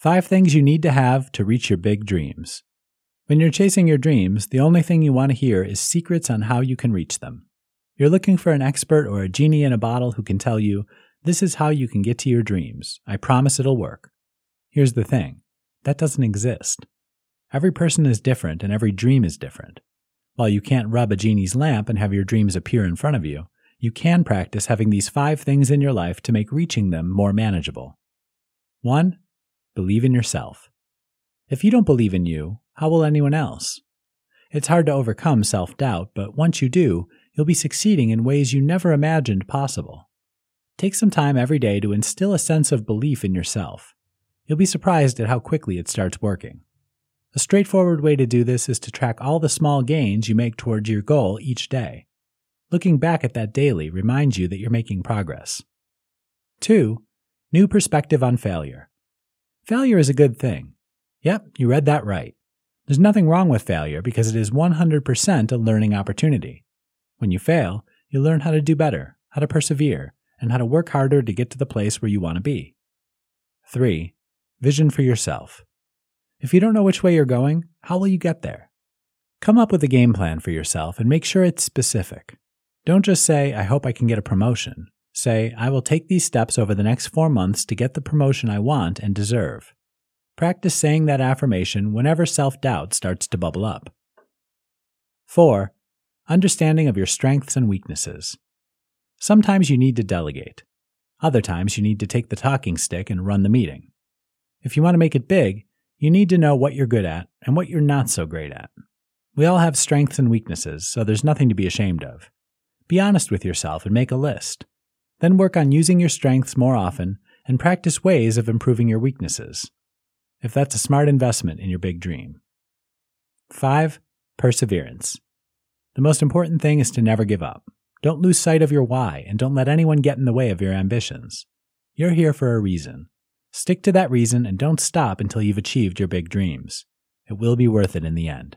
Five things you need to have to reach your big dreams. When you're chasing your dreams, the only thing you want to hear is secrets on how you can reach them. You're looking for an expert or a genie in a bottle who can tell you, this is how you can get to your dreams. I promise it'll work. Here's the thing that doesn't exist. Every person is different and every dream is different. While you can't rub a genie's lamp and have your dreams appear in front of you, you can practice having these five things in your life to make reaching them more manageable. 1. Believe in yourself. If you don't believe in you, how will anyone else? It's hard to overcome self doubt, but once you do, you'll be succeeding in ways you never imagined possible. Take some time every day to instill a sense of belief in yourself. You'll be surprised at how quickly it starts working. A straightforward way to do this is to track all the small gains you make towards your goal each day. Looking back at that daily reminds you that you're making progress. 2. New perspective on failure. Failure is a good thing. Yep, you read that right. There's nothing wrong with failure because it is 100% a learning opportunity. When you fail, you learn how to do better, how to persevere, and how to work harder to get to the place where you want to be. 3. Vision for yourself. If you don't know which way you're going, how will you get there? Come up with a game plan for yourself and make sure it's specific. Don't just say, I hope I can get a promotion. Say, I will take these steps over the next four months to get the promotion I want and deserve. Practice saying that affirmation whenever self doubt starts to bubble up. 4 understanding of your strengths and weaknesses. Sometimes you need to delegate. Other times you need to take the talking stick and run the meeting. If you want to make it big, you need to know what you're good at and what you're not so great at. We all have strengths and weaknesses, so there's nothing to be ashamed of. Be honest with yourself and make a list. Then work on using your strengths more often and practice ways of improving your weaknesses. If that's a smart investment in your big dream. 5. Perseverance. The most important thing is to never give up. Don't lose sight of your why and don't let anyone get in the way of your ambitions. You're here for a reason. Stick to that reason and don't stop until you've achieved your big dreams. It will be worth it in the end.